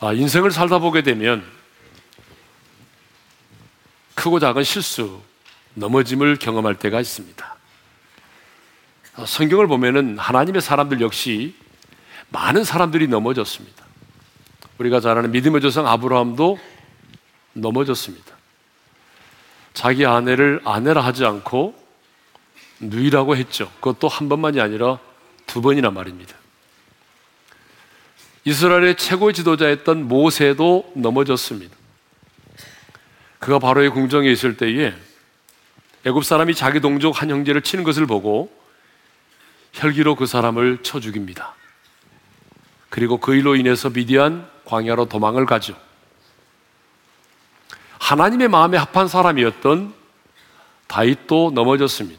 아, 인생을 살다 보게 되면 크고 작은 실수, 넘어짐을 경험할 때가 있습니다. 아, 성경을 보면은 하나님의 사람들 역시 많은 사람들이 넘어졌습니다. 우리가 잘 아는 믿음의 조상 아브라함도 넘어졌습니다. 자기 아내를 아내라 하지 않고 누이라고 했죠. 그것도 한 번만이 아니라 두 번이나 말입니다. 이스라엘의 최고 지도자였던 모세도 넘어졌습니다. 그가 바로의 궁정에 있을 때에 애굽 사람이 자기 동족 한 형제를 치는 것을 보고 혈기로 그 사람을 쳐 죽입니다. 그리고 그 일로 인해서 미디안 광야로 도망을 가죠. 하나님의 마음에 합한 사람이었던 다윗도 넘어졌습니다.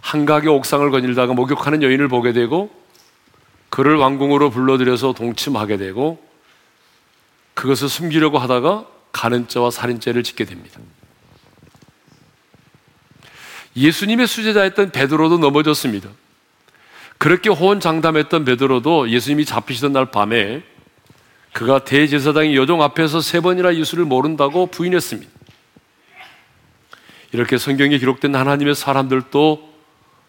한각의 옥상을 거닐다가 목욕하는 여인을 보게 되고 그를 왕궁으로 불러들여서 동침하게 되고 그것을 숨기려고 하다가 가는죄와 살인죄를 짓게 됩니다. 예수님의 수제자였던 베드로도 넘어졌습니다. 그렇게 호언장담했던 베드로도 예수님이 잡히시던 날 밤에 그가 대제사장의 여종 앞에서 세 번이나 예수를 모른다고 부인했습니다. 이렇게 성경에 기록된 하나님의 사람들도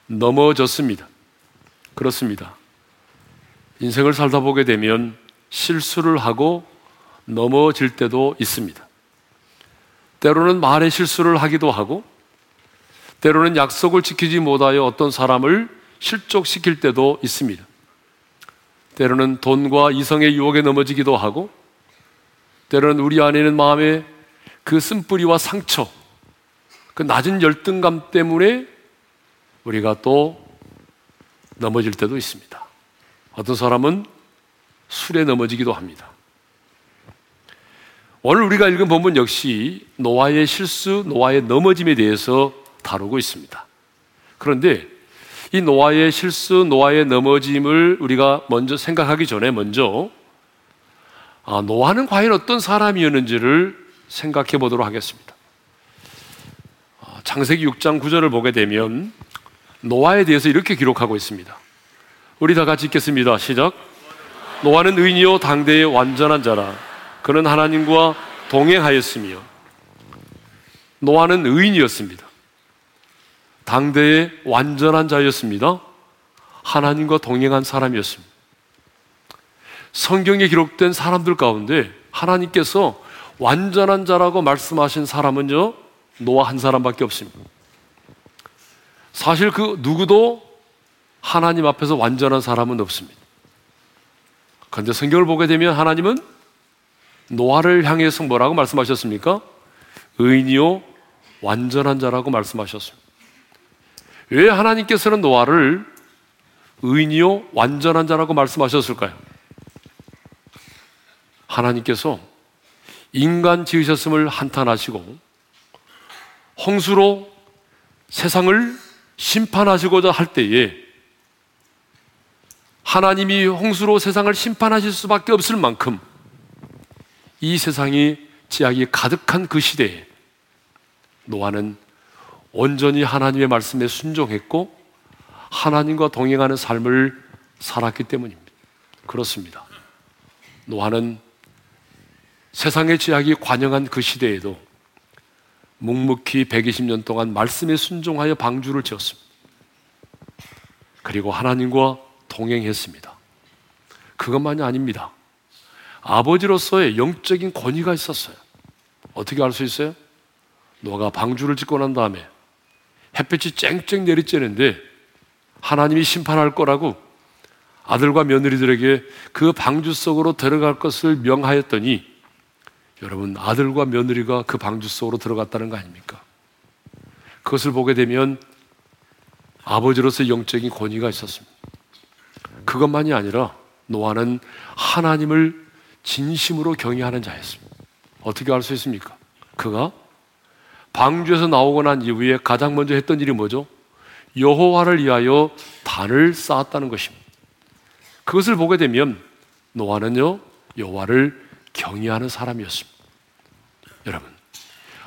넘어졌습니다. 그렇습니다. 인생을 살다 보게 되면 실수를 하고 넘어질 때도 있습니다. 때로는 말의 실수를 하기도 하고, 때로는 약속을 지키지 못하여 어떤 사람을 실족시킬 때도 있습니다. 때로는 돈과 이성의 유혹에 넘어지기도 하고, 때로는 우리 안에 있는 마음의 그 쓴뿌리와 상처, 그 낮은 열등감 때문에 우리가 또 넘어질 때도 있습니다. 어떤 사람은 술에 넘어지기도 합니다. 오늘 우리가 읽은 본문 역시 노아의 실수, 노아의 넘어짐에 대해서 다루고 있습니다. 그런데 이 노아의 실수, 노아의 넘어짐을 우리가 먼저 생각하기 전에 먼저 아, 노아는 과연 어떤 사람이었는지를 생각해 보도록 하겠습니다. 아, 창세기 6장 9절을 보게 되면 노아에 대해서 이렇게 기록하고 있습니다. 우리 다 같이 읽겠습니다. 시작. 노아는 의인이요 당대의 완전한 자라. 그는 하나님과 동행하였으며 노아는 의인이었습니다. 당대의 완전한 자였습니다. 하나님과 동행한 사람이었습니다. 성경에 기록된 사람들 가운데 하나님께서 완전한 자라고 말씀하신 사람은요, 노아 한 사람밖에 없습니다. 사실 그 누구도 하나님 앞에서 완전한 사람은 없습니다. 그런데 성경을 보게 되면 하나님은 노아를 향해서 뭐라고 말씀하셨습니까? 의인이요 완전한 자라고 말씀하셨습니다. 왜 하나님께서는 노아를 의인이요 완전한 자라고 말씀하셨을까요? 하나님께서 인간 지으셨음을 한탄하시고 홍수로 세상을 심판하시고자 할 때에 하나님이 홍수로 세상을 심판하실 수밖에 없을 만큼 이 세상이 지약이 가득한 그 시대에 노아는 온전히 하나님의 말씀에 순종했고 하나님과 동행하는 삶을 살았기 때문입니다. 그렇습니다. 노아는 세상의 지약이 관영한 그 시대에도 묵묵히 120년 동안 말씀에 순종하여 방주를 지었습니다. 그리고 하나님과 동행했습니다. 그것만이 아닙니다. 아버지로서의 영적인 권위가 있었어요. 어떻게 알 수 있어요? 노아가 방주를 짓고 난 다음에 햇볕이 쨍쨍 내리쬐는데 하나님이 심판할 거라고 아들과 며느리들에게 그 방주 속으로 들어갈 것을 명하였더니 여러분 아들과 며느리가 그 방주 속으로 들어갔다는 거 아닙니까? 그것을 보게 되면 아버지로서 영적인 권위가 있었습니다. 그것만이 아니라 노아는 하나님을 진심으로 경외하는 자였습니다. 어떻게 알 수 있습니까? 그가 방주에서 나오고 난 이후에 가장 먼저 했던 일이 뭐죠? 여호와를 위하여 단을 쌓았다는 것입니다. 그것을 보게 되면 노아는요 여호와를 경외하는 사람이었습니다. 여러분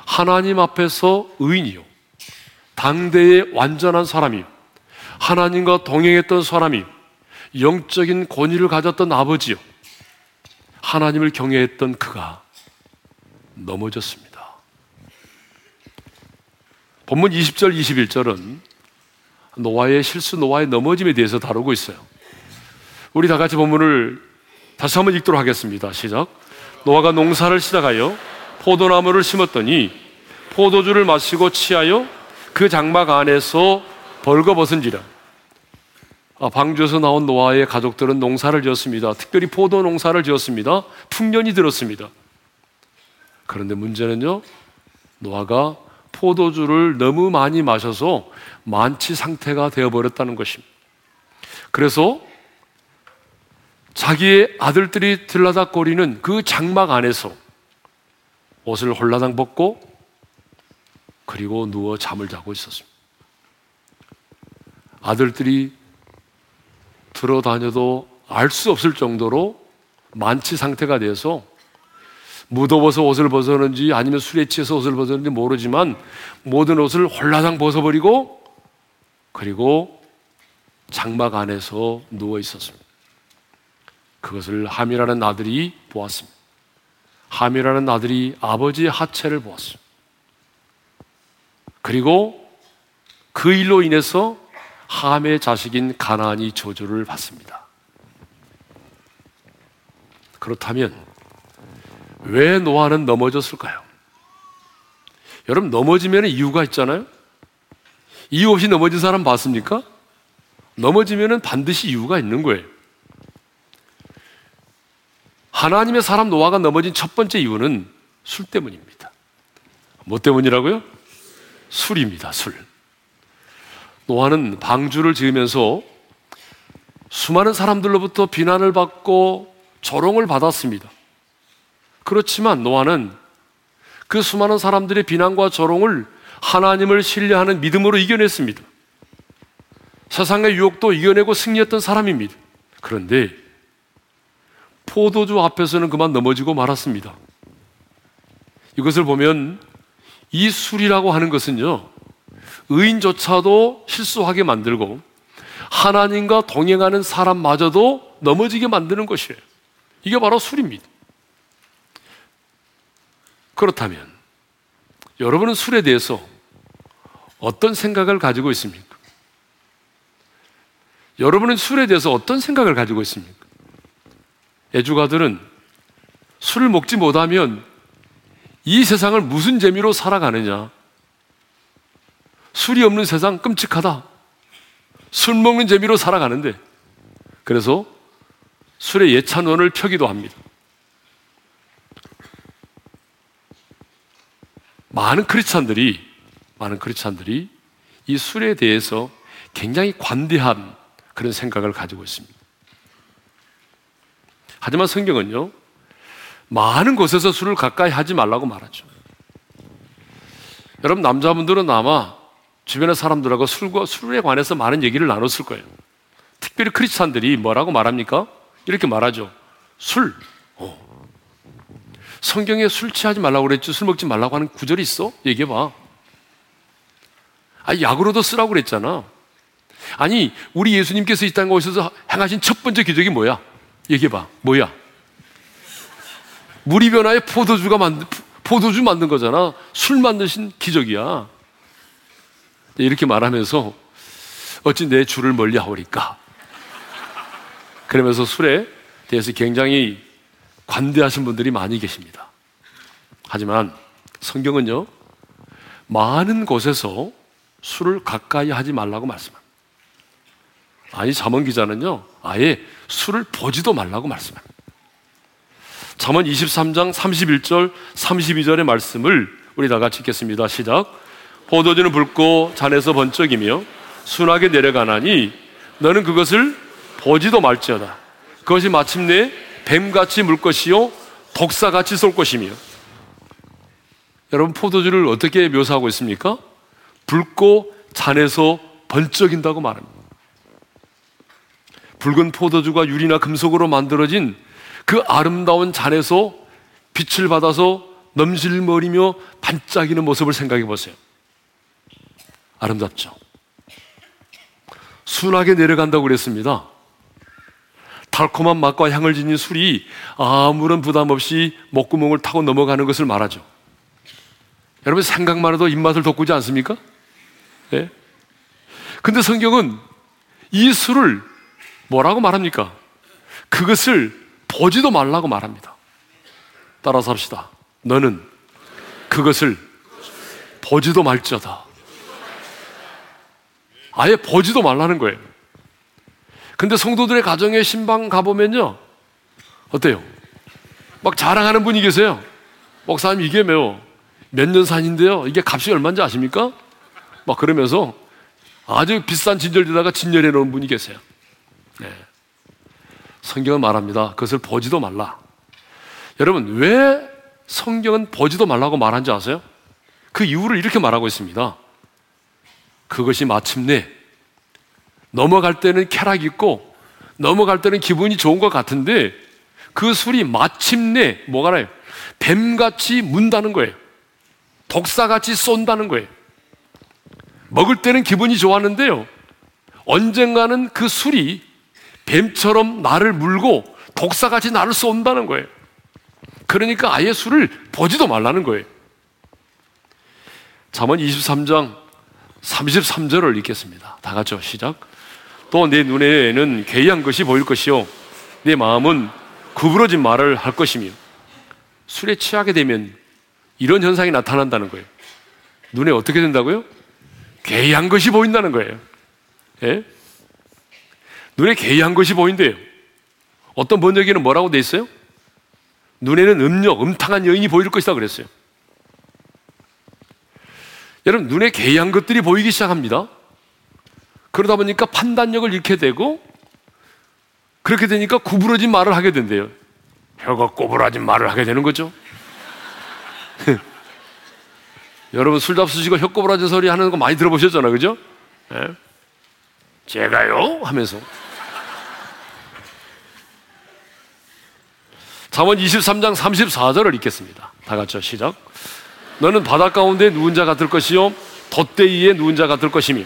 하나님 앞에서 의인이요 당대의 완전한 사람이 하나님과 동행했던 사람이 영적인 권위를 가졌던 아버지요 하나님을 경외했던 그가 넘어졌습니다. 본문 20절, 21절은 노아의 실수, 노아의 넘어짐에 대해서 다루고 있어요. 우리 다 같이 본문을 다시 한번 읽도록 하겠습니다. 시작. 노아가 농사를 시작하여 포도나무를 심었더니 포도주를 마시고 취하여 그 장막 안에서 벌거벗은지라. 아, 방주에서 나온 노아의 가족들은 농사를 지었습니다. 특별히 포도 농사를 지었습니다. 풍년이 들었습니다. 그런데 문제는요, 노아가 포도주를 너무 많이 마셔서 만취 상태가 되어버렸다는 것입니다. 그래서 자기의 아들들이 들라닥거리는 그 장막 안에서 옷을 홀라당 벗고 그리고 누워 잠을 자고 있었습니다. 아들들이 들어다녀도 알 수 없을 정도로 만취 상태가 돼서 무더워서 옷을 벗었는지 아니면 술에 취해서 옷을 벗었는지 모르지만 모든 옷을 홀라당 벗어버리고 그리고 장막 안에서 누워 있었습니다. 그것을 함이라는 아들이 보았습니다. 함이라는 아들이 아버지의 하체를 보았습니다. 그리고 그 일로 인해서 함의 자식인 가나안이 저주를 받습니다. 그렇다면 왜 노아는 넘어졌을까요? 여러분 넘어지면 이유가 있잖아요. 이유 없이 넘어진 사람 봤습니까? 넘어지면 반드시 이유가 있는 거예요. 하나님의 사람 노아가 넘어진 첫 번째 이유는 술 때문입니다. 뭐 때문이라고요? 술입니다, 술. 노아는 방주를 지으면서 수많은 사람들로부터 비난을 받고 조롱을 받았습니다. 그렇지만 노아는 그 수많은 사람들의 비난과 조롱을 하나님을 신뢰하는 믿음으로 이겨냈습니다. 세상의 유혹도 이겨내고 승리했던 사람입니다. 그런데 포도주 앞에서는 그만 넘어지고 말았습니다. 이것을 보면 이 술이라고 하는 것은요, 의인조차도 실수하게 만들고 하나님과 동행하는 사람마저도 넘어지게 만드는 것이에요. 이게 바로 술입니다. 그렇다면 여러분은 술에 대해서 어떤 생각을 가지고 있습니까? 여러분은 술에 대해서 어떤 생각을 가지고 있습니까? 애주가들은 술을 먹지 못하면 이 세상을 무슨 재미로 살아가느냐? 술이 없는 세상 끔찍하다. 술 먹는 재미로 살아가는데 그래서 술의 예찬원을 펴기도 합니다. 많은 크리스찬들이 많은 크리스찬들이 이 술에 대해서 굉장히 관대한 그런 생각을 가지고 있습니다. 하지만 성경은요, 많은 곳에서 술을 가까이 하지 말라고 말하죠. 여러분, 남자분들은 아마 주변의 사람들하고 술과 술에 관해서 많은 얘기를 나눴을 거예요. 특별히 크리스찬들이 뭐라고 말합니까? 이렇게 말하죠. 술. 어. 성경에 술 취하지 말라고 그랬죠. 술 먹지 말라고 하는 구절이 있어? 얘기해 봐. 아, 약으로도 쓰라고 그랬잖아. 아니, 우리 예수님께서 이 땅에 오셔서 행하신 첫 번째 기적이 뭐야? 얘기해 봐. 뭐야? 물이 변화에 포도주가 만든, 포도주 만든 거잖아. 술 만드신 기적이야. 이렇게 말하면서 어찌 내 주를 멀리 하오리까? 그러면서 술에 대해서 굉장히 관대하신 분들이 많이 계십니다. 하지만 성경은요, 많은 곳에서 술을 가까이 하지 말라고 말씀합니다. 아니, 자문 기자는요, 아예 술을 보지도 말라고 말씀합니다. 잠언 23장 31절, 32절의 말씀을 우리 다 같이 읽겠습니다. 시작. 포도주는 붉고 잔에서 번쩍이며 순하게 내려가나니 너는 그것을 보지도 말지어다. 그것이 마침내 뱀같이 물 것이요 독사같이 쏠 것이며 여러분 포도주를 어떻게 묘사하고 있습니까? 붉고 잔에서 번쩍인다고 말합니다. 붉은 포도주가 유리나 금속으로 만들어진 그 아름다운 잔에서 빛을 받아서 넘실머리며 반짝이는 모습을 생각해 보세요. 아름답죠? 순하게 내려간다고 그랬습니다. 달콤한 맛과 향을 지닌 술이 아무런 부담 없이 목구멍을 타고 넘어가는 것을 말하죠. 여러분 생각만 해도 입맛을 돋구지 않습니까? 예? 근데 성경은 이 술을 뭐라고 말합니까? 그것을 보지도 말라고 말합니다. 따라서 합시다. 너는 그것을 보지도 말지어다. 아예 보지도 말라는 거예요. 근데 성도들의 가정에 신방 가보면요. 어때요? 막 자랑하는 분이 계세요. 목사님 이게 매우 몇년 산인데요. 이게 값이 얼마인지 아십니까? 막 그러면서 아주 비싼 진열에다가 진열해 놓은 분이 계세요. 네. 성경은 말합니다. 그것을 보지도 말라. 여러분, 왜 성경은 보지도 말라고 말한지 아세요? 그 이유를 이렇게 말하고 있습니다. 그것이 마침내 넘어갈 때는 쾌락 있고 넘어갈 때는 기분이 좋은 것 같은데 그 술이 마침내 뭐가 나요? 뱀같이 문다는 거예요. 독사같이 쏜다는 거예요. 먹을 때는 기분이 좋았는데요. 언젠가는 그 술이 뱀처럼 나를 물고 독사같이 나를 쏜다는 거예요. 그러니까 아예 술을 보지도 말라는 거예요. 잠언 23장 33절을 읽겠습니다. 다 같이 시작. 또 내 눈에는 괴이한 것이 보일 것이요. 내 마음은 구부러진 말을 할 것이며 술에 취하게 되면 이런 현상이 나타난다는 거예요. 눈에 어떻게 된다고요? 괴이한 것이 보인다는 거예요. 예? 눈에 괴이한 것이 보인대요. 어떤 번역에는 뭐라고 돼 있어요? 눈에는 음력, 음탕한 여인이 보일 것이다 그랬어요. 여러분, 눈에 괴이한 것들이 보이기 시작합니다. 그러다 보니까 판단력을 잃게 되고, 그렇게 되니까 구부러진 말을 하게 된대요. 혀가 꼬부라진 말을 하게 되는 거죠. 여러분 술 잡수시고 혀 꼬부라진 소리 하는 거 많이 들어보셨잖아요, 그죠? 네? 제가요? 하면서. 잠언 23장 34절을 읽겠습니다. 다 같이 시작. 너는 바다 가운데 누운 자 같을 것이요 덧대이에 누운 자 같을 것이며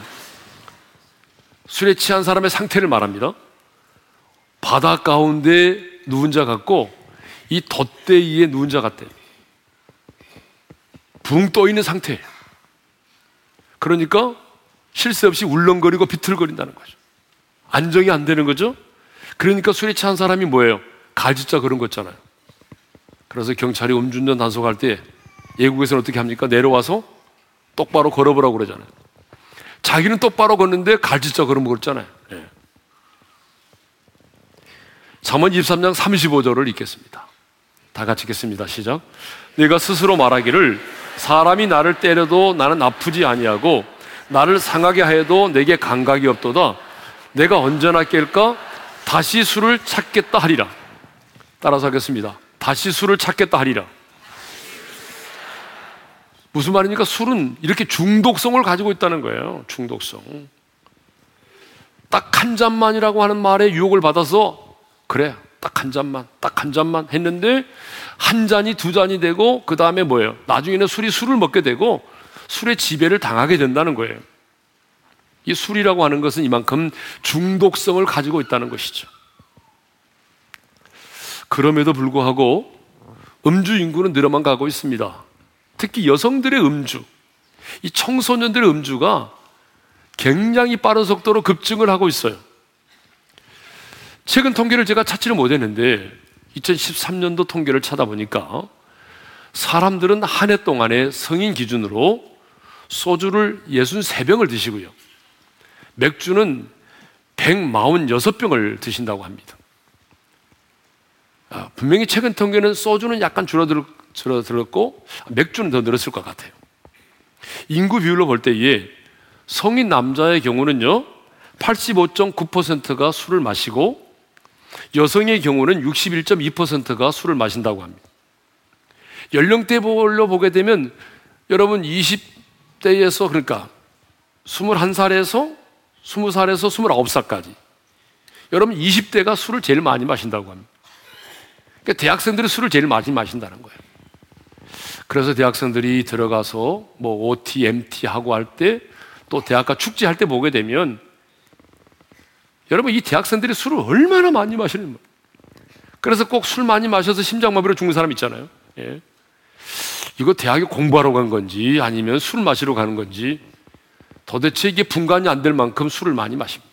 술에 취한 사람의 상태를 말합니다. 바다 가운데 누운 자 같고 이 덧대이에 누운 자 같대. 붕 떠 있는 상태예요. 그러니까 쉴새 없이 울렁거리고 비틀거린다는 거죠. 안정이 안 되는 거죠. 그러니까 술에 취한 사람이 뭐예요? 갈짓자 그런 거잖아요. 그래서 경찰이 음주운전 단속할 때 예국에서는 어떻게 합니까? 내려와서 똑바로 걸어보라고 그러잖아요. 자기는 똑바로 걷는데 갈짓자 걸으면 그렇잖아요. 네. 잠언 23장 35절을 읽겠습니다. 다 같이 읽겠습니다. 시작. 내가 스스로 말하기를 사람이 나를 때려도 나는 아프지 아니하고 나를 상하게 하여도 내게 감각이 없도다. 내가 언제나 깰까? 다시 술을 찾겠다 하리라. 따라서 하겠습니다. 다시 술을 찾겠다 하리라. 무슨 말입니까? 술은 이렇게 중독성을 가지고 있다는 거예요. 중독성. 딱 한 잔만이라고 하는 말에 유혹을 받아서 그래. 딱 한 잔만, 딱 한 잔만 했는데 한 잔이 두 잔이 되고 그 다음에 뭐예요? 나중에는 술이 술을 먹게 되고 술의 지배를 당하게 된다는 거예요. 이 술이라고 하는 것은 이만큼 중독성을 가지고 있다는 것이죠. 그럼에도 불구하고 음주 인구는 늘어만 가고 있습니다. 특히 여성들의 음주, 이 청소년들의 음주가 굉장히 빠른 속도로 급증을 하고 있어요. 최근 통계를 제가 찾지를 못했는데 2013년도 통계를 찾아보니까 사람들은 한 해 동안에 성인 기준으로 소주를 63병을 드시고요. 맥주는 146병을 드신다고 합니다. 아, 분명히 최근 통계는 소주는 약간 줄어들, 줄어들었고 맥주는 더 늘었을 것 같아요. 인구 비율로 볼 때에 성인 남자의 경우는요, 85.9%가 술을 마시고 여성의 경우는 61.2%가 술을 마신다고 합니다. 연령대별로 보게 되면 여러분 20대에서 그러니까 21살에서 20살에서 29살까지 여러분 20대가 술을 제일 많이 마신다고 합니다. 그러니까 대학생들이 술을 제일 많이 마신다는 거예요. 그래서 대학생들이 들어가서 뭐 OT, MT 하고 할 때 또 대학가 축제 할 때 보게 되면 여러분 이 대학생들이 술을 얼마나 많이 마시는 거예요. 그래서 꼭 술 많이 마셔서 심장마비로 죽는 사람 있잖아요. 예. 이거 대학에 공부하러 간 건지 아니면 술 마시러 가는 건지 도대체 이게 분간이 안 될 만큼 술을 많이 마십니다.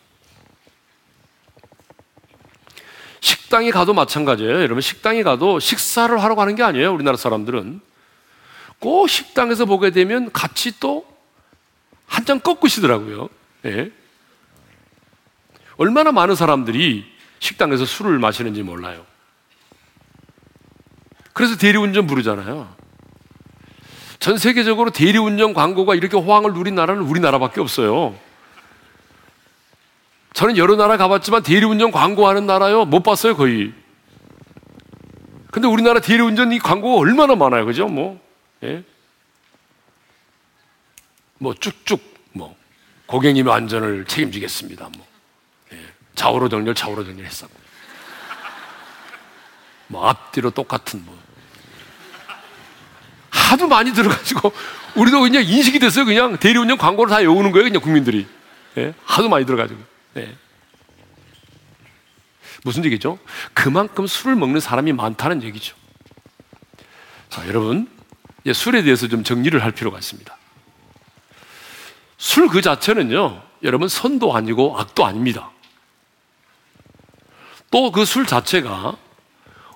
식당에 가도 마찬가지예요. 여러분 식당에 가도 식사를 하러 가는 게 아니에요. 우리나라 사람들은 꼭 식당에서 보게 되면 같이 또 한 잔 꺾으시더라고요. 예. 얼마나 많은 사람들이 식당에서 술을 마시는지 몰라요. 그래서 대리운전 부르잖아요. 전 세계적으로 대리운전 광고가 이렇게 호황을 누린 나라는 우리나라밖에 없어요. 저는 여러 나라 가봤지만 대리운전 광고하는 나라요 못 봤어요 거의. 근데 우리나라 대리운전 이 광고가 얼마나 많아요, 그죠? 뭐, 예? 뭐 쭉쭉 뭐 고객님의 안전을 책임지겠습니다. 뭐 예. 좌우로 정렬, 좌우로 정렬 했어. 뭐 앞뒤로 똑같은 뭐 하도 많이 들어가지고 우리도 그냥 인식이 됐어요. 그냥 대리운전 광고를 다 외우는 거예요, 그냥 국민들이. 예? 하도 많이 들어가지고. 네. 무슨 얘기죠? 그만큼 술을 먹는 사람이 많다는 얘기죠. 자, 여러분, 술에 대해서 좀 정리를 할 필요가 있습니다. 술 그 자체는요, 여러분, 선도 아니고 악도 아닙니다. 또 그 술 자체가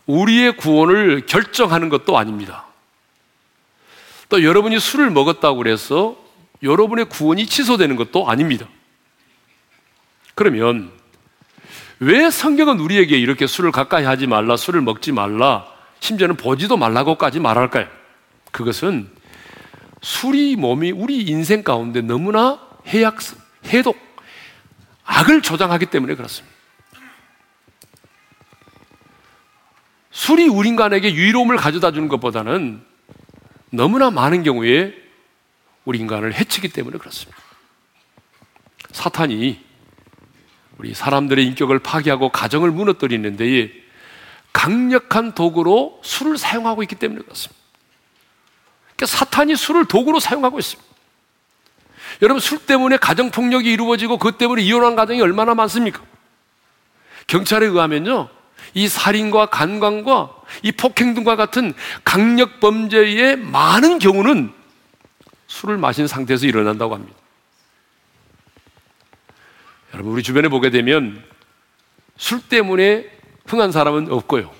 우리의 구원을 결정하는 것도 아닙니다. 또 여러분이 술을 먹었다고 그래서 여러분의 구원이 취소되는 것도 아닙니다. 그러면 왜 성경은 우리에게 이렇게 술을 가까이 하지 말라, 술을 먹지 말라, 심지어는 보지도 말라고까지 말할까요? 그것은 술이 몸이 우리 인생 가운데 너무나 해약, 해독, 악을 조장하기 때문에 그렇습니다. 술이 우리 인간에게 유의로움을 가져다 주는 것보다는 너무나 많은 경우에 우리 인간을 해치기 때문에 그렇습니다. 사탄이 우리 사람들의 인격을 파괴하고 가정을 무너뜨리는 데에 강력한 도구로 술을 사용하고 있기 때문에 그렇습니다. 그러니까 사탄이 술을 도구로 사용하고 있습니다. 여러분 술 때문에 가정 폭력이 이루어지고 그 때문에 이혼한 가정이 얼마나 많습니까? 경찰에 의하면요. 이 살인과 간광과 이 폭행 등과 같은 강력 범죄의 많은 경우는 술을 마신 상태에서 일어난다고 합니다. 여러분, 우리 주변에 보게 되면 술 때문에 흥한 사람은 없고요.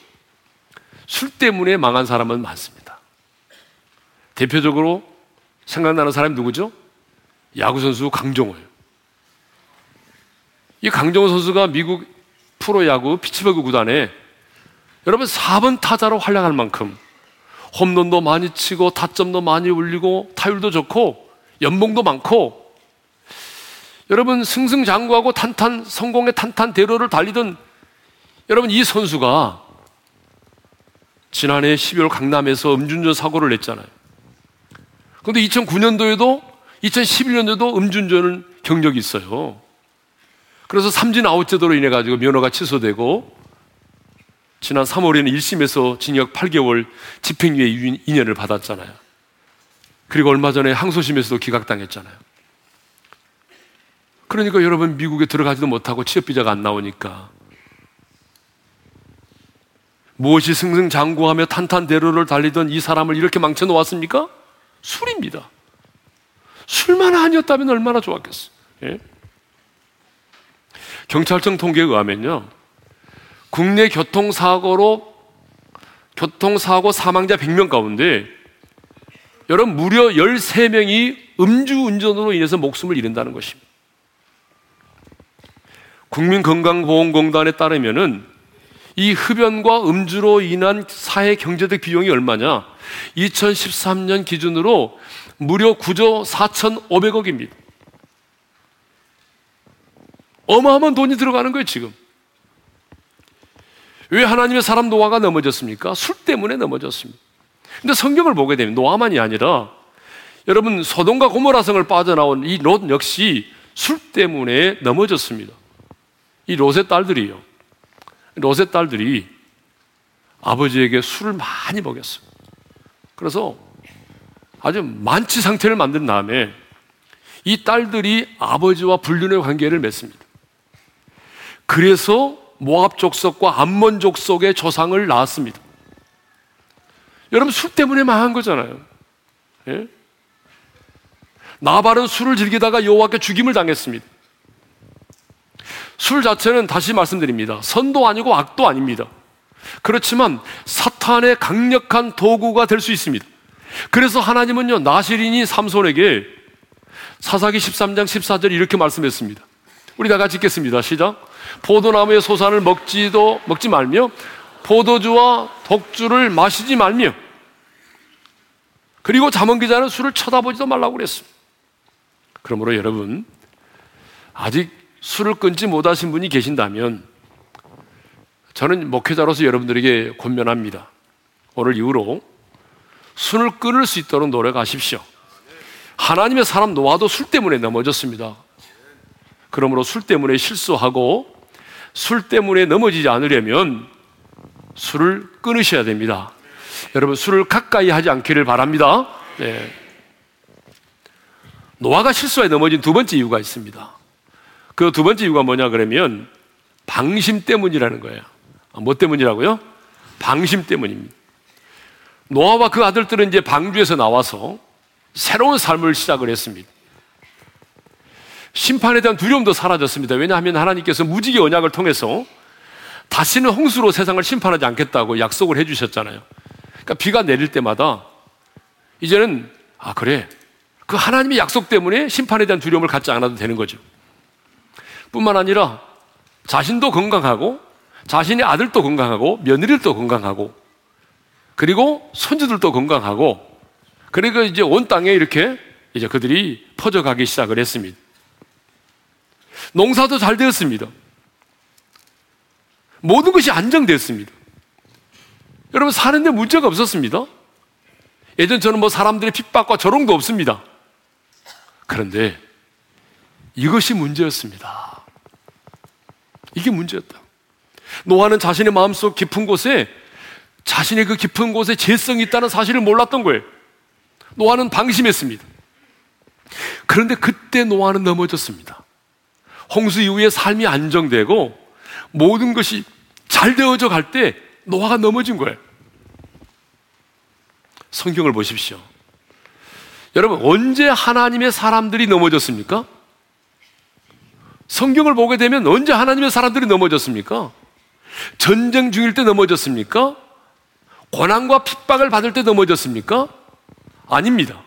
술 때문에 망한 사람은 많습니다. 대표적으로 생각나는 사람이 누구죠? 야구선수 강정호예요. 이 강정호 선수가 미국 프로야구 피츠버그 구단에 여러분 4번 타자로 활약할 만큼 홈런도 많이 치고 타점도 많이 울리고 타율도 좋고 연봉도 많고 여러분 승승장구하고 탄탄 성공의 탄탄 대로를 달리던 여러분 이 선수가 지난해 12월 강남에서 음주운전 사고를 냈잖아요. 그런데 2009년도에도 2011년도에도 음주운전을 경력이 있어요. 그래서 삼진 아웃제도로 인해 가지고 면허가 취소되고 지난 3월에는 1심에서 징역 8개월 집행유예 2년을 받았잖아요. 그리고 얼마 전에 항소심에서도 기각당했잖아요. 그러니까 여러분 미국에 들어가지도 못하고 취업 비자가 안 나오니까 무엇이 승승장구하며 탄탄대로를 달리던 이 사람을 이렇게 망쳐 놓았습니까? 술입니다. 술만 아니었다면 얼마나 좋았겠어. 예? 경찰청 통계에 의하면요. 국내 교통사고로 교통사고 사망자 100명 가운데 여러분 무려 13명이 음주운전으로 인해서 목숨을 잃는다는 것입니다. 국민건강보험공단에 따르면은 이 흡연과 음주로 인한 사회 경제적 비용이 얼마냐? 2013년 기준으로 무려 9조 4,500억입니다. 어마어마한 돈이 들어가는 거예요, 지금. 왜 하나님의 사람 노아가 넘어졌습니까? 술 때문에 넘어졌습니다. 근데 성경을 보게 되면 노아만이 아니라 여러분 소돔과 고모라 성을 빠져나온 이 롯 역시 술 때문에 넘어졌습니다. 이 롯의 딸들이요. 롯의 딸들이 아버지에게 술을 많이 먹였어요. 그래서 아주 만취 상태를 만든 다음에 이 딸들이 아버지와 불륜의 관계를 맺습니다. 그래서 모압 족속과 암몬 족속의 조상을 낳았습니다. 여러분 술 때문에 망한 거잖아요. 예? 나발은 술을 즐기다가 여호와께 죽임을 당했습니다. 술 자체는 다시 말씀드립니다. 선도 아니고 악도 아닙니다. 그렇지만 사탄의 강력한 도구가 될 수 있습니다. 그래서 하나님은요, 나시린이 삼손에게 사사기 13장 14절 이렇게 말씀했습니다. 우리 다 같이 읽겠습니다. 시작. 포도나무의 소산을 먹지도, 먹지 말며, 포도주와 독주를 마시지 말며, 그리고 자문 기자는 술을 쳐다보지도 말라고 그랬습니다. 그러므로 여러분, 아직 술을 끊지 못하신 분이 계신다면, 저는 목회자로서 여러분들에게 권면합니다. 오늘 이후로 술을 끊을 수 있도록 노력하십시오. 하나님의 사람 노아도 술 때문에 넘어졌습니다. 그러므로 술 때문에 실수하고 술 때문에 넘어지지 않으려면 술을 끊으셔야 됩니다. 여러분 술을 가까이 하지 않기를 바랍니다. 네. 노아가 실수에 넘어진 두 번째 이유가 있습니다. 그 두 번째 이유가 뭐냐 그러면 방심 때문이라는 거예요. 아, 뭐 때문이라고요? 방심 때문입니다. 노아와 그 아들들은 이제 방주에서 나와서 새로운 삶을 시작을 했습니다. 심판에 대한 두려움도 사라졌습니다. 왜냐하면 하나님께서 무지개 언약을 통해서 다시는 홍수로 세상을 심판하지 않겠다고 약속을 해주셨잖아요. 그러니까 비가 내릴 때마다 이제는 아 그래 그 하나님의 약속 때문에 심판에 대한 두려움을 갖지 않아도 되는 거죠. 뿐만 아니라 자신도 건강하고 자신의 아들도 건강하고 며느리도 건강하고 그리고 손주들도 건강하고 그리고 이제 온 땅에 이렇게 이제 그들이 퍼져가기 시작을 했습니다. 농사도 잘 되었습니다. 모든 것이 안정됐습니다. 여러분 사는데 문제가 없었습니다. 예전 저는 뭐 사람들의 핍박과 조롱도 없습니다. 그런데 이것이 문제였습니다. 이게 문제였다. 노아는 자신의 마음속 깊은 곳에 자신의 그 깊은 곳에 재성이 있다는 사실을 몰랐던 거예요. 노아는 방심했습니다. 그런데 그때 노아는 넘어졌습니다. 홍수 이후에 삶이 안정되고 모든 것이 잘 되어져 갈 때 노아가 넘어진 거예요. 성경을 보십시오. 여러분, 언제 하나님의 사람들이 넘어졌습니까? 성경을 보게 되면 언제 하나님의 사람들이 넘어졌습니까? 전쟁 중일 때 넘어졌습니까? 고난과 핍박을 받을 때 넘어졌습니까? 아닙니다.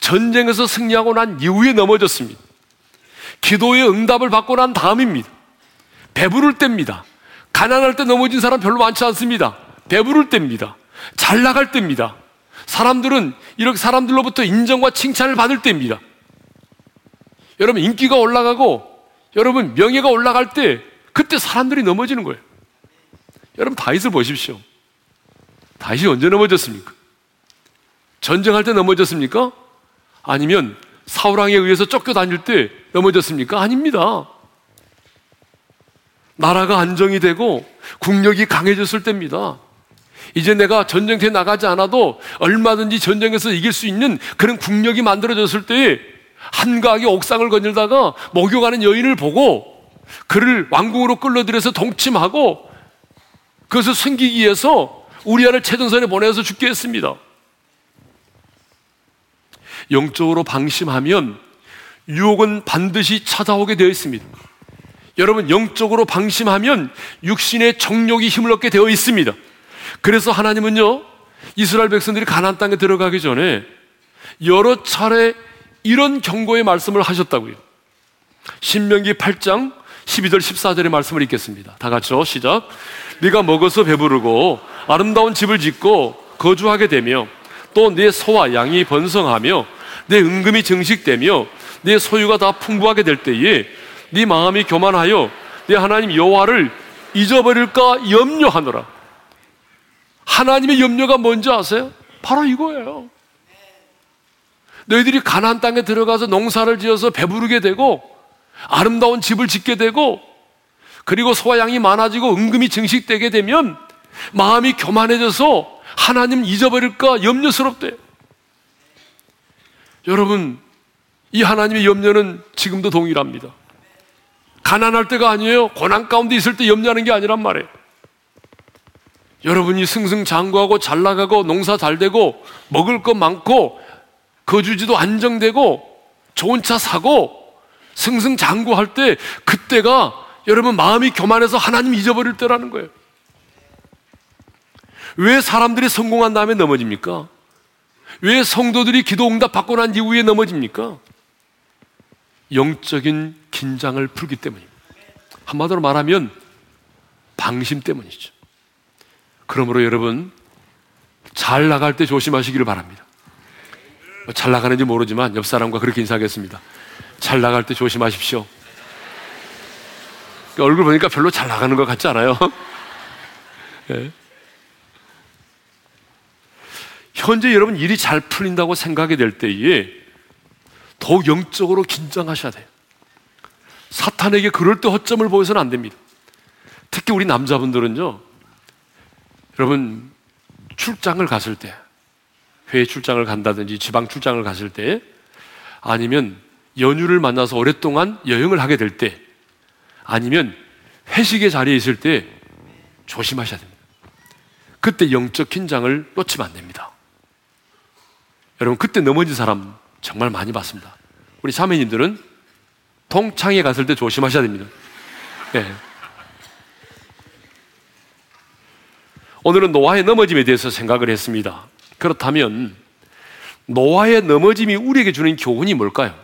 전쟁에서 승리하고 난 이후에 넘어졌습니다. 기도의 응답을 받고 난 다음입니다. 배부를 때입니다. 가난할 때 넘어진 사람 별로 많지 않습니다. 배부를 때입니다. 잘 나갈 때입니다. 사람들은 이렇게 사람들로부터 인정과 칭찬을 받을 때입니다. 여러분 인기가 올라가고 여러분 명예가 올라갈 때 그때 사람들이 넘어지는 거예요. 여러분 다윗을 보십시오. 다윗이 언제 넘어졌습니까? 전쟁할 때 넘어졌습니까? 아니면 사울왕에 의해서 쫓겨다닐 때 넘어졌습니까? 아닙니다. 나라가 안정이 되고 국력이 강해졌을 때입니다. 이제 내가 전쟁터에 나가지 않아도 얼마든지 전쟁에서 이길 수 있는 그런 국력이 만들어졌을 때에 한가하게 옥상을 거닐다가 목욕하는 여인을 보고 그를 왕궁으로 끌어들여서 동침하고 그것을 숨기기 위해서 우리아를 최전선에 보내서 죽게 했습니다. 영적으로 방심하면 유혹은 반드시 찾아오게 되어 있습니다. 여러분, 영적으로 방심하면 육신의 정욕이 힘을 얻게 되어 있습니다. 그래서 하나님은요, 이스라엘 백성들이 가나안 땅에 들어가기 전에 여러 차례 이런 경고의 말씀을 하셨다고요. 신명기 8장 12절 14절의 말씀을 읽겠습니다. 다 같이요. 시작. 네가 먹어서 배부르고 아름다운 집을 짓고 거주하게 되며 또 네 소와 양이 번성하며 내 은금이 증식되며 내 소유가 다 풍부하게 될 때에 네 마음이 교만하여 내 하나님 여호와를 잊어버릴까 염려하노라. 하나님의 염려가 뭔지 아세요? 바로 이거예요. 너희들이 가나안 땅에 들어가서 농사를 지어서 배부르게 되고 아름다운 집을 짓게 되고 그리고 소와 양이 많아지고 은금이 증식되게 되면 마음이 교만해져서 하나님 잊어버릴까 염려스럽대. 여러분, 이 하나님의 염려는 지금도 동일합니다. 가난할 때가 아니에요. 고난 가운데 있을 때 염려하는 게 아니란 말이에요. 여러분이 승승장구하고 잘 나가고 농사 잘 되고 먹을 것 많고 거주지도 안정되고 좋은 차 사고 승승장구할 때 그때가 여러분 마음이 교만해서 하나님 잊어버릴 때라는 거예요. 왜 사람들이 성공한 다음에 넘어집니까? 왜 성도들이 기도 응답 받고 난 이후에 넘어집니까? 영적인 긴장을 풀기 때문입니다. 한마디로 말하면 방심 때문이죠. 그러므로 여러분 잘 나갈 때 조심하시기를 바랍니다. 뭐 잘 나가는지 모르지만 옆 사람과 그렇게 인사하겠습니다. 잘 나갈 때 조심하십시오. 얼굴 보니까 별로 잘 나가는 것 같지 않아요? 네. 현재 여러분 일이 잘 풀린다고 생각이 될 때에 더욱 영적으로 긴장하셔야 돼요. 사탄에게 그럴 때 허점을 보여서는 안 됩니다. 특히 우리 남자분들은요, 여러분, 출장을 갔을 때, 회의 출장을 간다든지 지방 출장을 갔을 때, 아니면 연휴를 만나서 오랫동안 여행을 하게 될 때, 아니면 회식의 자리에 있을 때 조심하셔야 됩니다. 그때 영적 긴장을 놓치면 안 됩니다. 여러분, 그때 넘어진 사람 정말 많이 봤습니다. 우리 자매님들은 동창회 갔을 때 조심하셔야 됩니다. 네. 오늘은 노아의 넘어짐에 대해서 생각을 했습니다. 그렇다면 노아의 넘어짐이 우리에게 주는 교훈이 뭘까요?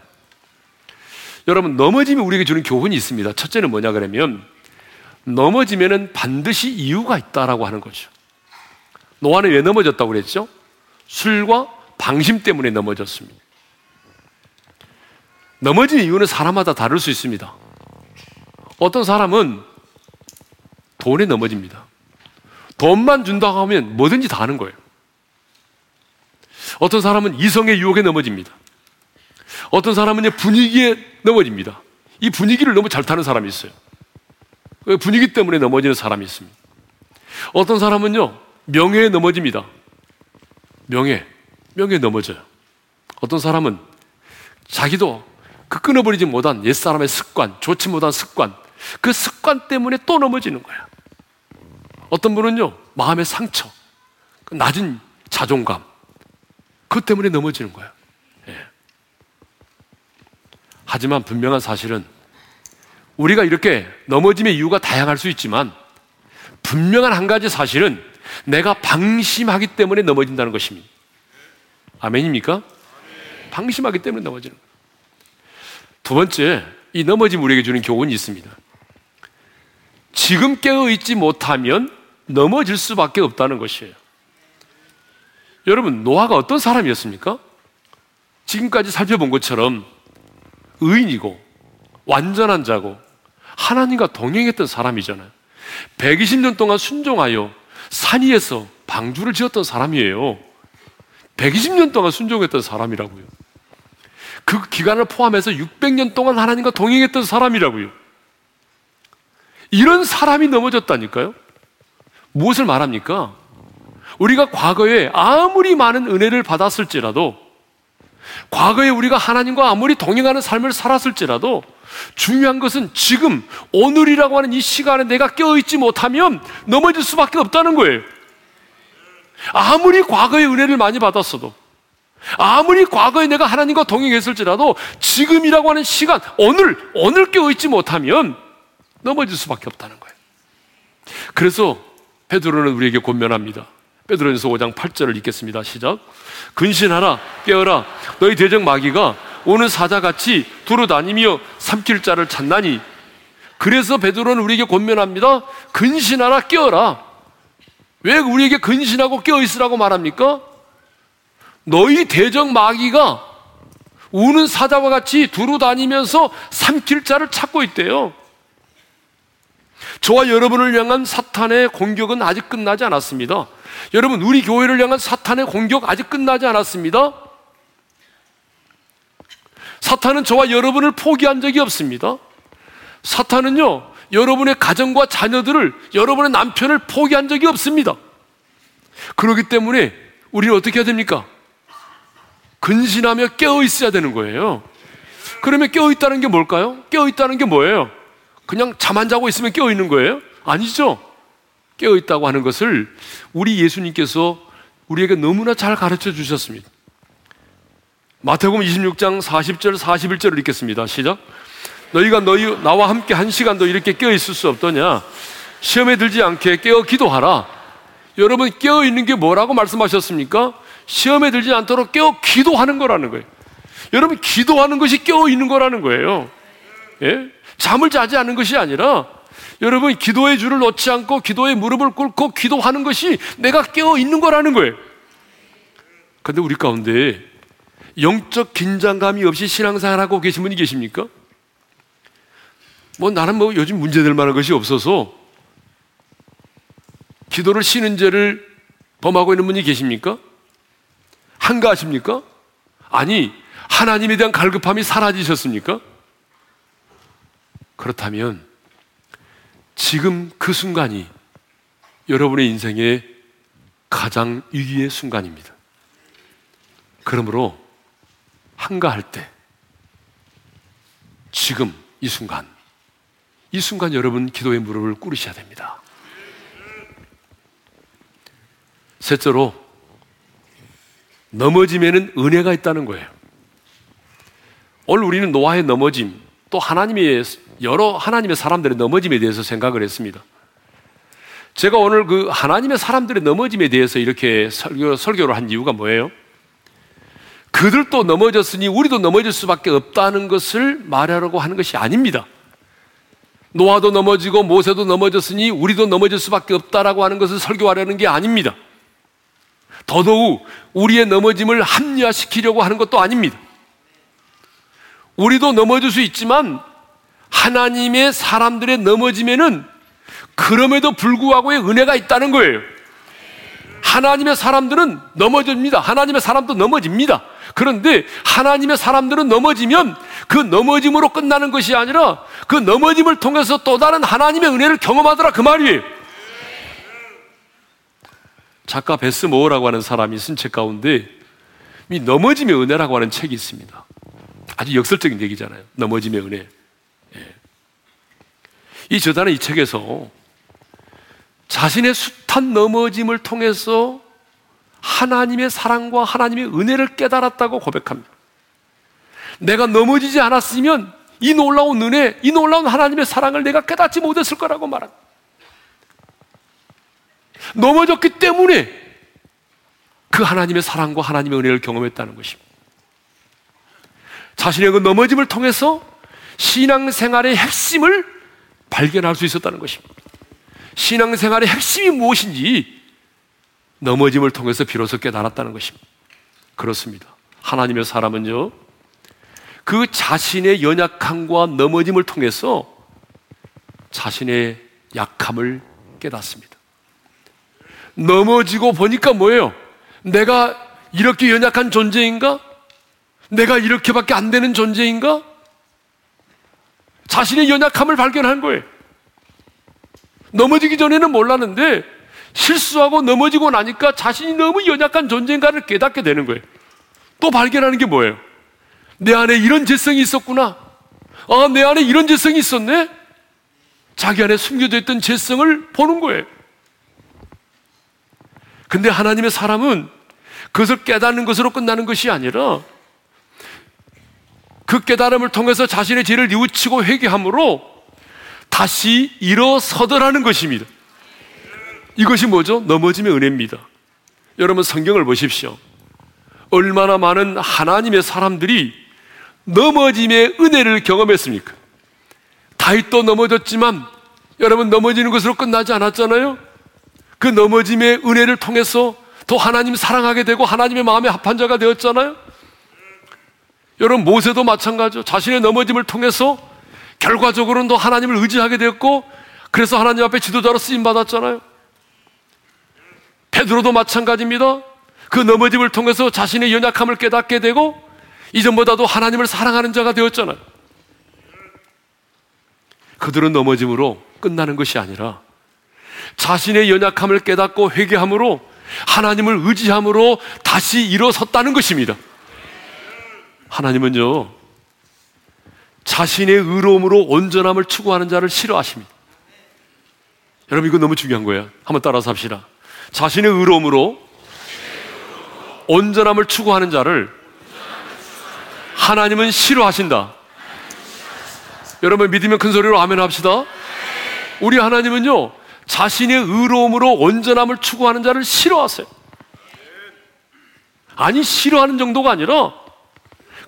여러분 넘어짐이 우리에게 주는 교훈이 있습니다. 첫째는 뭐냐 그러면 넘어지면은 반드시 이유가 있다라고 하는 거죠. 노아는 왜 넘어졌다고 그랬죠? 술과 방심 때문에 넘어졌습니다. 넘어진 이유는 사람마다 다를 수 있습니다. 어떤 사람은 돈에 넘어집니다. 돈만 준다고 하면 뭐든지 다 하는 거예요. 어떤 사람은 이성의 유혹에 넘어집니다. 어떤 사람은 분위기에 넘어집니다. 이 분위기를 너무 잘 타는 사람이 있어요. 그 분위기 때문에 넘어지는 사람이 있습니다. 어떤 사람은요, 명예에 넘어집니다. 명예, 명예에 넘어져요. 어떤 사람은 자기도 그 끊어버리지 못한 옛사람의 습관, 좋지 못한 습관, 그 습관 때문에 또 넘어지는 거야. 어떤 분은요, 마음의 상처, 그 낮은 자존감, 그것 때문에 넘어지는 거야. 예. 하지만 분명한 사실은 우리가 이렇게 넘어짐의 이유가 다양할 수 있지만 분명한 한 가지 사실은 내가 방심하기 때문에 넘어진다는 것입니다. 아멘입니까? 방심하기 때문에 넘어지는 거예요. 두 번째, 이 넘어짐 우리에게 주는 교훈이 있습니다. 지금 깨어 있지 못하면 넘어질 수밖에 없다는 것이에요. 여러분, 노아가 어떤 사람이었습니까? 지금까지 살펴본 것처럼 의인이고 완전한 자고 하나님과 동행했던 사람이잖아요. 120년 동안 순종하여 산 위에서 방주를 지었던 사람이에요. 120년 동안 순종했던 사람이라고요. 그 기간을 포함해서 600년 동안 하나님과 동행했던 사람이라고요. 이런 사람이 넘어졌다니까요. 무엇을 말합니까? 우리가 과거에 아무리 많은 은혜를 받았을지라도 과거에 우리가 하나님과 아무리 동행하는 삶을 살았을지라도 중요한 것은 지금 오늘이라고 하는 이 시간에 내가 깨어있지 못하면 넘어질 수밖에 없다는 거예요. 아무리 과거에 은혜를 많이 받았어도 아무리 과거에 내가 하나님과 동행했을지라도 지금이라고 하는 시간 오늘 오늘 깨어있지 못하면 넘어질 수밖에 없다는 거예요. 그래서 베드로는 우리에게 권면합니다. 베드로전서 5장 8절을 읽겠습니다. 시작. 근신하라 깨어라 너희 대적 마귀가 오는 사자같이 두루 다니며 삼킬 자를 찾나니 그래서 베드로는 우리에게 권면합니다. 근신하라 깨어라. 왜 우리에게 근신하고 깨어 있으라고 말합니까? 너희 대적 마귀가 우는 사자와 같이 두루 다니면서 삼킬 자를 찾고 있대요. 저와 여러분을 향한 사탄의 공격은 아직 끝나지 않았습니다. 여러분, 우리 교회를 향한 사탄의 공격 아직 끝나지 않았습니다. 사탄은 저와 여러분을 포기한 적이 없습니다. 사탄은요, 여러분의 가정과 자녀들을, 여러분의 남편을 포기한 적이 없습니다. 그렇기 때문에 우리는 어떻게 해야 됩니까? 근신하며 깨어 있어야 되는 거예요. 그러면 깨어 있다는 게 뭘까요? 깨어 있다는 게 뭐예요? 그냥 잠 안 자고 있으면 깨어 있는 거예요? 아니죠. 깨어 있다고 하는 것을 우리 예수님께서 우리에게 너무나 잘 가르쳐 주셨습니다. 마태복음 26장 40절 41절을 읽겠습니다. 시작. 너희가 너희 나와 함께 한 시간도 이렇게 깨어 있을 수 없더냐? 시험에 들지 않게 깨어 기도하라. 여러분 깨어 있는 게 뭐라고 말씀하셨습니까? 시험에 들지 않도록 깨어 기도하는 거라는 거예요. 여러분 기도하는 것이 깨어 있는 거라는 거예요. 예? 잠을 자지 않는 것이 아니라 여러분 기도의 줄을 놓지 않고 기도의 무릎을 꿇고 기도하는 것이 내가 깨어 있는 거라는 거예요. 근데 우리 가운데 영적 긴장감이 없이 신앙생활 하고 계신 분이 계십니까? 뭐 나는 뭐 요즘 문제될 만한 것이 없어서 기도를 쉬는 죄를 범하고 있는 분이 계십니까? 한가하십니까? 아니, 하나님에 대한 갈급함이 사라지셨습니까? 그렇다면 지금 그 순간이 여러분의 인생의 가장 위기의 순간입니다. 그러므로 한가할 때 지금 이 순간 이 순간 여러분 기도의 무릎을 꿇으셔야 됩니다. 셋째로 넘어짐에는 은혜가 있다는 거예요. 오늘 우리는 노아의 넘어짐, 또 하나님의 여러 하나님의 사람들의 넘어짐에 대해서 생각을 했습니다. 제가 오늘 그 하나님의 사람들의 넘어짐에 대해서 이렇게 설교, 설교를 한 이유가 뭐예요? 그들도 넘어졌으니 우리도 넘어질 수밖에 없다는 것을 말하려고 하는 것이 아닙니다. 노아도 넘어지고 모세도 넘어졌으니 우리도 넘어질 수밖에 없다라고 하는 것을 설교하려는 게 아닙니다. 더더욱 우리의 넘어짐을 합리화시키려고 하는 것도 아닙니다. 우리도 넘어질 수 있지만 하나님의 사람들의 넘어짐에는 그럼에도 불구하고의 은혜가 있다는 거예요. 하나님의 사람들은 넘어집니다. 하나님의 사람도 넘어집니다. 그런데 하나님의 사람들은 넘어지면 그 넘어짐으로 끝나는 것이 아니라 그 넘어짐을 통해서 또 다른 하나님의 은혜를 경험하더라 그 말이에요. 작가 베스 모어라고 하는 사람이 쓴 책 가운데 이 넘어짐의 은혜라고 하는 책이 있습니다. 아주 역설적인 얘기잖아요. 넘어짐의 은혜. 예. 이 저자는 이 책에서 자신의 숱한 넘어짐을 통해서 하나님의 사랑과 하나님의 은혜를 깨달았다고 고백합니다. 내가 넘어지지 않았으면 이 놀라운 은혜, 이 놀라운 하나님의 사랑을 내가 깨닫지 못했을 거라고 말합니다. 넘어졌기 때문에 그 하나님의 사랑과 하나님의 은혜를 경험했다는 것입니다. 자신의 그 넘어짐을 통해서 신앙생활의 핵심을 발견할 수 있었다는 것입니다. 신앙생활의 핵심이 무엇인지 넘어짐을 통해서 비로소 깨달았다는 것입니다. 그렇습니다. 하나님의 사람은요, 그 자신의 연약함과 넘어짐을 통해서 자신의 약함을 깨닫습니다. 넘어지고 보니까 뭐예요? 내가 이렇게 연약한 존재인가? 내가 이렇게밖에 안 되는 존재인가? 자신의 연약함을 발견한 거예요. 넘어지기 전에는 몰랐는데 실수하고 넘어지고 나니까 자신이 너무 연약한 존재인가를 깨닫게 되는 거예요. 또 발견하는 게 뭐예요? 내 안에 이런 재성이 있었구나. 아, 내 안에 이런 재성이 있었네? 자기 안에 숨겨져 있던 재성을 보는 거예요. 근데 하나님의 사람은 그것을 깨닫는 것으로 끝나는 것이 아니라 그 깨달음을 통해서 자신의 죄를 뉘우치고 회개함으로 다시 일어서더라는 것입니다. 이것이 뭐죠? 넘어짐의 은혜입니다. 여러분 성경을 보십시오. 얼마나 많은 하나님의 사람들이 넘어짐의 은혜를 경험했습니까? 다윗도 넘어졌지만 여러분 넘어지는 것으로 끝나지 않았잖아요. 그 넘어짐의 은혜를 통해서 더 하나님 사랑하게 되고 하나님의 마음에 합한 자가 되었잖아요. 여러분 모세도 마찬가지죠. 자신의 넘어짐을 통해서 결과적으로는 더 하나님을 의지하게 되었고 그래서 하나님 앞에 지도자로 쓰임 받았잖아요. 베드로도 마찬가지입니다. 그 넘어짐을 통해서 자신의 연약함을 깨닫게 되고 이전보다도 하나님을 사랑하는 자가 되었잖아요. 그들은 넘어짐으로 끝나는 것이 아니라 자신의 연약함을 깨닫고 회개함으로 하나님을 의지함으로 다시 일어섰다는 것입니다. 하나님은요, 자신의 의로움으로 온전함을 추구하는 자를 싫어하십니다. 여러분 이거 너무 중요한 거예요. 한번 따라서 합시다. 자신의 의로움으로 온전함을 추구하는 자를 하나님은 싫어하신다. 여러분 믿으면 큰 소리로 아멘 합시다. 우리 하나님은요, 자신의 의로움으로 온전함을 추구하는 자를 싫어하세요. 아니, 싫어하는 정도가 아니라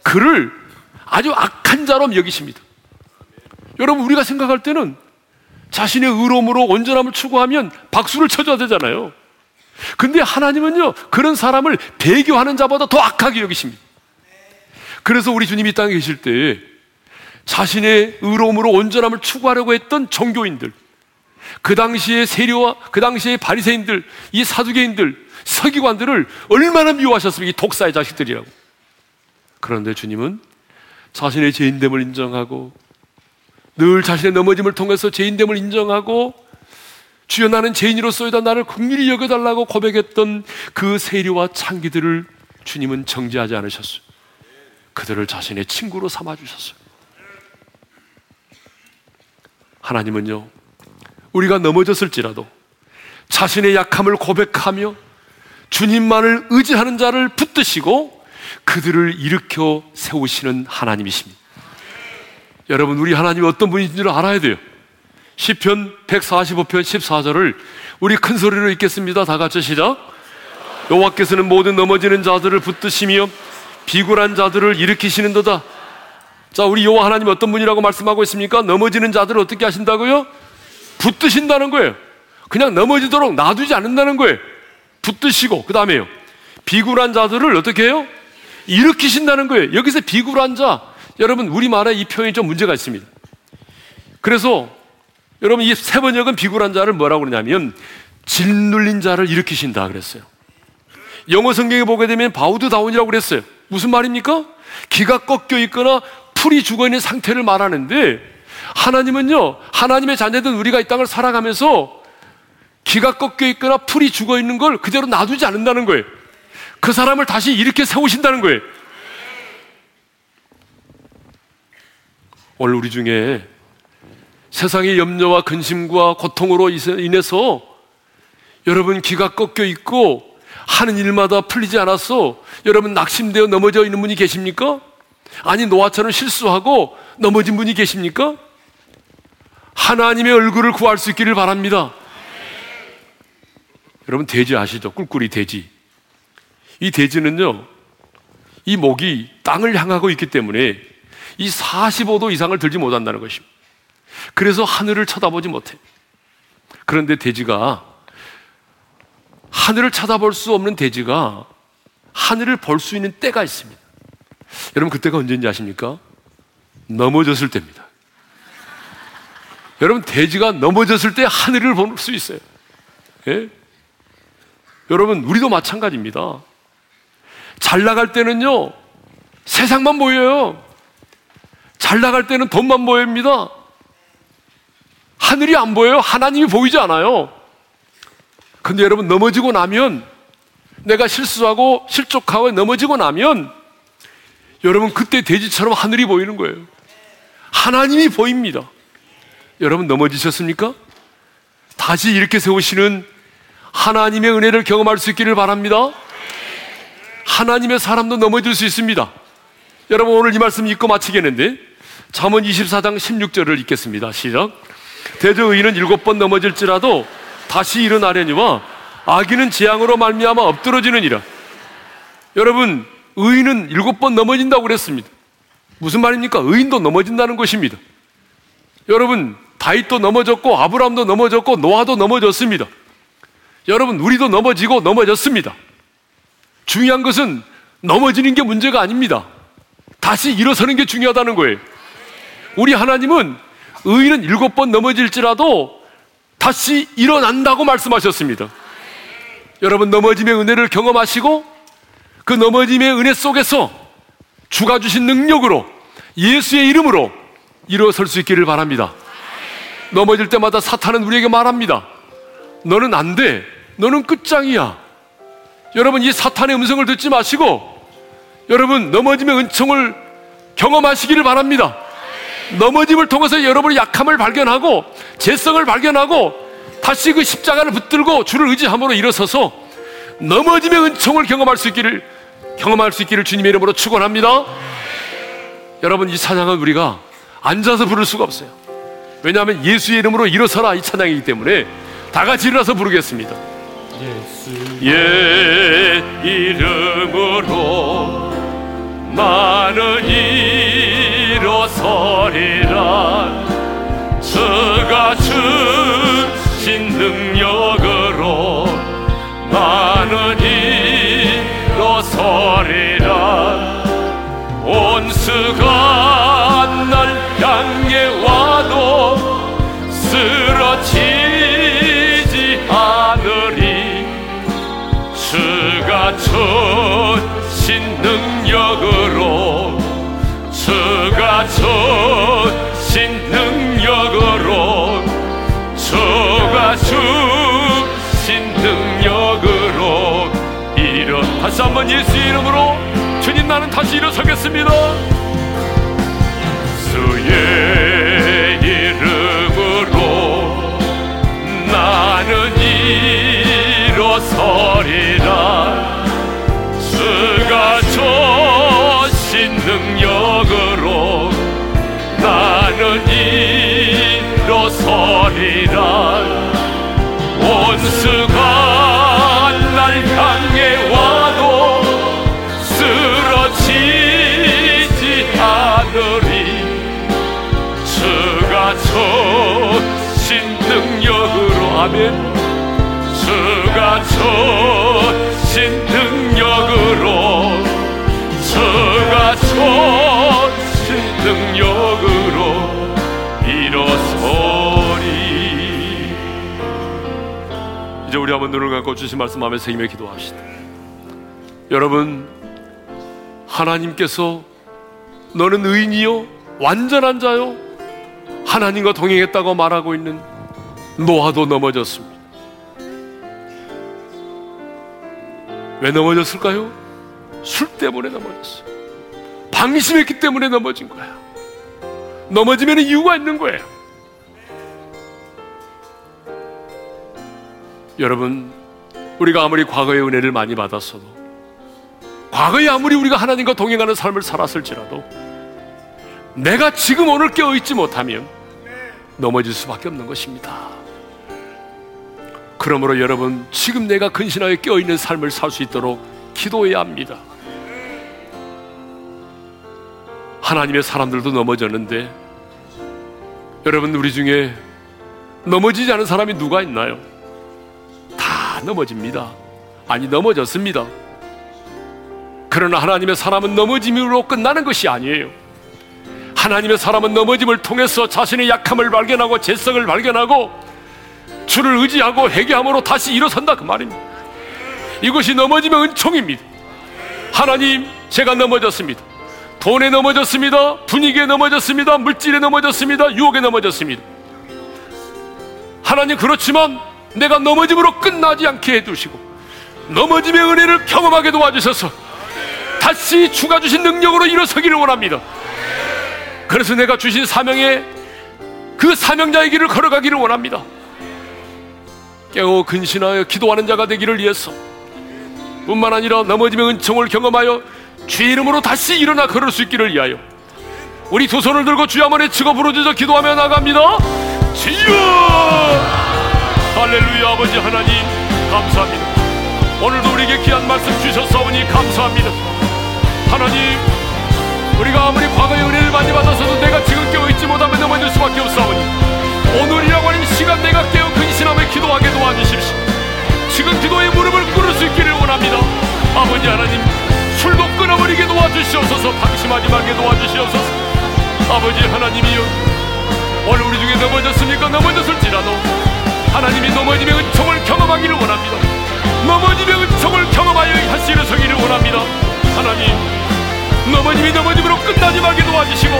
그를 아주 악한 자로 여기십니다. 여러분, 우리가 생각할 때는 자신의 의로움으로 온전함을 추구하면 박수를 쳐줘야 되잖아요. 근데 하나님은요, 그런 사람을 배교하는 자보다 더 악하게 여기십니다. 그래서 우리 주님이 땅에 계실 때 자신의 의로움으로 온전함을 추구하려고 했던 종교인들, 그 당시의 세리와 그 당시의 바리새인들, 이 사두개인들, 서기관들을 얼마나 미워하셨습니까? 이 독사의 자식들이라고. 그런데 주님은 자신의 죄인됨을 인정하고 늘 자신의 넘어짐을 통해서 죄인됨을 인정하고 주여 나는 죄인으로서이다 나를 긍휼히 여겨달라고 고백했던 그 세리와 창기들을 주님은 정죄하지 않으셨어요. 그들을 자신의 친구로 삼아주셨어요. 하나님은요, 우리가 넘어졌을지라도 자신의 약함을 고백하며 주님만을 의지하는 자를 붙드시고 그들을 일으켜 세우시는 하나님이십니다. 여러분, 우리 하나님이 어떤 분인지를 알아야 돼요. 시편 145편 14절을 우리 큰 소리로 읽겠습니다. 다 같이 시작. 여호와께서는 모든 넘어지는 자들을 붙드시며 비굴한 자들을 일으키시는도다. 자, 우리 여호와 하나님 어떤 분이라고 말씀하고 있습니까? 넘어지는 자들을 어떻게 하신다고요? 붙드신다는 거예요. 그냥 넘어지도록 놔두지 않는다는 거예요. 붙드시고 그 다음에요. 비굴한 자들을 어떻게 해요? 일으키신다는 거예요. 여기서 비굴한 자, 여러분 우리말에 이 표현이 좀 문제가 있습니다. 그래서 여러분 이 세 번역은 비굴한 자를 뭐라고 그러냐면 짓눌린 자를 일으키신다 그랬어요. 영어 성경에 보게 되면 bowed down이라고 그랬어요. 무슨 말입니까? 기가 꺾여 있거나 풀이 죽어 있는 상태를 말하는데 하나님은요, 하나님의 자녀들 우리가 이 땅을 살아가면서 기가 꺾여 있거나 풀이 죽어 있는 걸 그대로 놔두지 않는다는 거예요. 그 사람을 다시 이렇게 세우신다는 거예요. 오늘 우리 중에 세상의 염려와 근심과 고통으로 인해서 여러분 기가 꺾여 있고 하는 일마다 풀리지 않아서 여러분 낙심되어 넘어져 있는 분이 계십니까? 아니 노아처럼 실수하고 넘어진 분이 계십니까? 하나님의 얼굴을 구할 수 있기를 바랍니다. 여러분 돼지 아시죠? 꿀꿀이 돼지. 이 돼지는요. 이 목이 땅을 향하고 있기 때문에 이 45도 이상을 들지 못한다는 것입니다. 그래서 하늘을 쳐다보지 못해. 그런데 돼지가 하늘을 쳐다볼 수 없는 돼지가 하늘을 볼 수 있는 때가 있습니다. 여러분 그때가 언제인지 아십니까? 넘어졌을 때입니다. 여러분 돼지가 넘어졌을 때 하늘을 볼 수 있어요. 예? 여러분 우리도 마찬가지입니다. 잘 나갈 때는요 세상만 보여요. 잘 나갈 때는 돈만 보입니다. 하늘이 안 보여요. 하나님이 보이지 않아요. 근데 여러분 넘어지고 나면 내가 실수하고 실족하고 넘어지고 나면 여러분 그때 돼지처럼 하늘이 보이는 거예요. 하나님이 보입니다. 여러분 넘어지셨습니까? 다시 이렇게 세우시는 하나님의 은혜를 경험할 수 있기를 바랍니다. 하나님의 사람도 넘어질 수 있습니다. 여러분 오늘 이 말씀 읽고 마치겠는데 잠언 24장 16절을 읽겠습니다. 시작. 대저 의인은 일곱 번 넘어질지라도 다시 일어나려니와 악인은 재앙으로 말미암아 엎드러지느니라. 여러분 의인은 일곱 번 넘어진다고 그랬습니다. 무슨 말입니까? 의인도 넘어진다는 것입니다. 여러분 다윗도 넘어졌고 아브라함도 넘어졌고 노아도 넘어졌습니다. 여러분 우리도 넘어지고 넘어졌습니다. 중요한 것은 넘어지는 게 문제가 아닙니다. 다시 일어서는 게 중요하다는 거예요. 우리 하나님은 의인은 일곱 번 넘어질지라도 다시 일어난다고 말씀하셨습니다. 여러분 넘어짐의 은혜를 경험하시고 그 넘어짐의 은혜 속에서 주가 주신 능력으로 예수의 이름으로 일어설 수 있기를 바랍니다. 넘어질 때마다 사탄은 우리에게 말합니다. 너는 안 돼. 너는 끝장이야. 여러분 이 사탄의 음성을 듣지 마시고 여러분 넘어짐의 은총을 경험하시기를 바랍니다. 넘어짐을 통해서 여러분의 약함을 발견하고 재성을 발견하고 다시 그 십자가를 붙들고 주를 의지함으로 일어서서 넘어짐의 은총을 경험할 수 있기를 경험할 수 있기를 주님의 이름으로 축원합니다. 여러분 이 찬양은 우리가 앉아서 부를 수가 없어요. 왜냐하면 예수의 이름으로 일어서라 이 찬양이기 때문에 다 같이 일어나서 부르겠습니다. 예 이름으로 나는 일어서리라. 저가 주신 능력으로 나는 일어서리라. 온수가 다시 일어서겠습니다 한번 눈을 감고 주신 말씀 마음에 새기며 기도합시다 여러분 하나님께서 너는 의인이요 완전한 자요 하나님과 동행했다고 말하고 있는 노아도 넘어졌습니다. 왜 넘어졌을까요? 술 때문에 넘어졌어요. 방심했기 때문에 넘어진 거야. 넘어지면 이유가 있는 거예요. 여러분, 우리가 아무리 과거의 은혜를 많이 받았어도, 과거에 아무리 우리가 하나님과 동행하는 삶을 살았을지라도, 내가 지금 오늘 깨어있지 못하면 넘어질 수밖에 없는 것입니다. 그러므로 여러분, 지금 내가 근신하여 깨어있는 삶을 살 수 있도록 기도해야 합니다. 하나님의 사람들도 넘어졌는데, 여러분, 우리 중에 넘어지지 않은 사람이 누가 있나요? 다 넘어집니다. 아니, 넘어졌습니다. 그러나 하나님의 사람은 넘어짐으로 끝나는 것이 아니에요. 하나님의 사람은 넘어짐을 통해서 자신의 약함을 발견하고 재성을 발견하고 주를 의지하고 회개함으로 다시 일어선다 그 말입니다. 이것이 넘어짐의 은총입니다. 하나님, 제가 넘어졌습니다. 돈에 넘어졌습니다. 분위기에 넘어졌습니다. 물질에 넘어졌습니다. 유혹에 넘어졌습니다. 하나님 그렇지만 내가 넘어짐으로 끝나지 않게 해두시고 넘어짐의 은혜를 경험하게 도와주셔서 다시 주가 주신 능력으로 일어서기를 원합니다. 그래서 내가 주신 사명에 그 사명자의 길을 걸어가기를 원합니다. 깨어 근신하여 기도하는 자가 되기를 위해서 뿐만 아니라 넘어짐의 은총을 경험하여 주의 이름으로 다시 일어나 걸을 수 있기를 위하여 우리 두 손을 들고 주여 한번 외치고 부르짖어 기도하며 나갑니다. 주여! 할렐루야 아버지 하나님 감사합니다. 오늘도 우리에게 귀한 말씀 주셨사오니 감사합니다. 하나님 우리가 아무리 과거의 은혜를 많이 받아서도 내가 지금 깨어 있지 못하면 넘어질 수밖에 없사오니 오늘이라고 하는 시간 내가 깨어 근신하며 기도하게 도와주십시오. 지금 기도의 무릎을 꿇을 수 있기를 원합니다. 아버지 하나님 술도 끊어버리게 도와주시옵소서. 방심하지 말게 도와주시옵소서. 아버지 하나님이여 오늘 우리 중에 넘어졌습니까? 넘어졌을지라도 하나님이 넘어짐의 은총을 경험하기를 원합니다. 넘어짐의 은총을 경험하여 하시는 성기를 원합니다. 하나님, 넘어짐이 넘어짐으로 끝나지 말게 도와주시고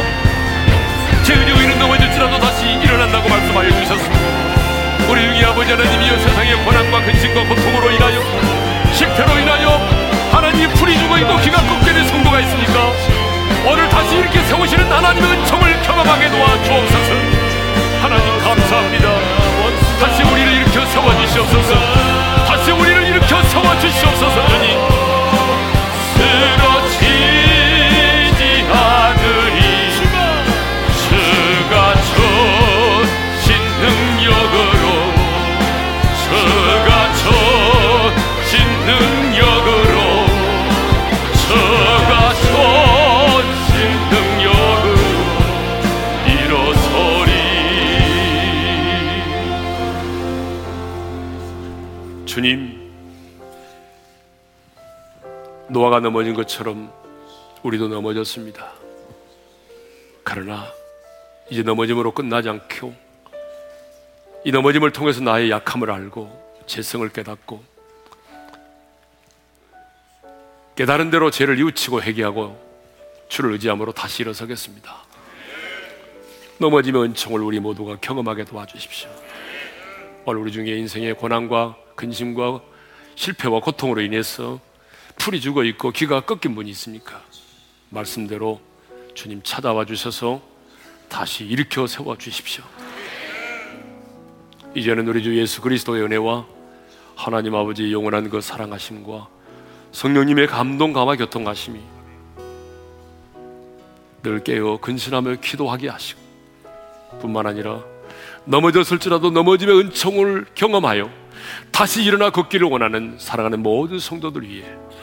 제의료인은 넘어질지라도 다시 일어난다고 말씀하여 주셨습니다. 우리 육이 아버지 하나님이여 세상의 고난과 근심과 고통으로 인하여 식태로 인하여 하나님 풀이 죽어 있고 귀가 꺾이는 성도가 있으니까 오늘 다시 이렇게 세우시는 하나님의 은총을 경험하게 도와주옵소서 하나님 감사합니다 다시 우리를 일으켜 세워주시옵소서. 다시 우리를 일으켜 세워주시옵소서. 하니 노아가 넘어진 것처럼 우리도 넘어졌습니다. 그러나 이제 넘어짐으로 끝나지 않고 이 넘어짐을 통해서 나의 약함을 알고 죄성을 깨닫고 깨달은 대로 죄를 뉘우치고 회개하고 주를 의지함으로 다시 일어서겠습니다. 넘어짐의 은총을 우리 모두가 경험하게 도와주십시오. 오늘 우리 중에 인생의 고난과 근심과 실패와 고통으로 인해서 풀이 죽어 있고 귀가 꺾인 분이 있습니까? 말씀대로 주님 찾아와 주셔서 다시 일으켜 세워 주십시오. 이제는 우리 주 예수 그리스도의 은혜와 하나님 아버지의 영원한 그 사랑하심과 성령님의 감동 감화 교통하심이 늘 깨어 근신하며 기도하게 하시고 뿐만 아니라 넘어졌을지라도 넘어짐의 은총을 경험하여 다시 일어나 걷기를 원하는 사랑하는 모든 성도들 위해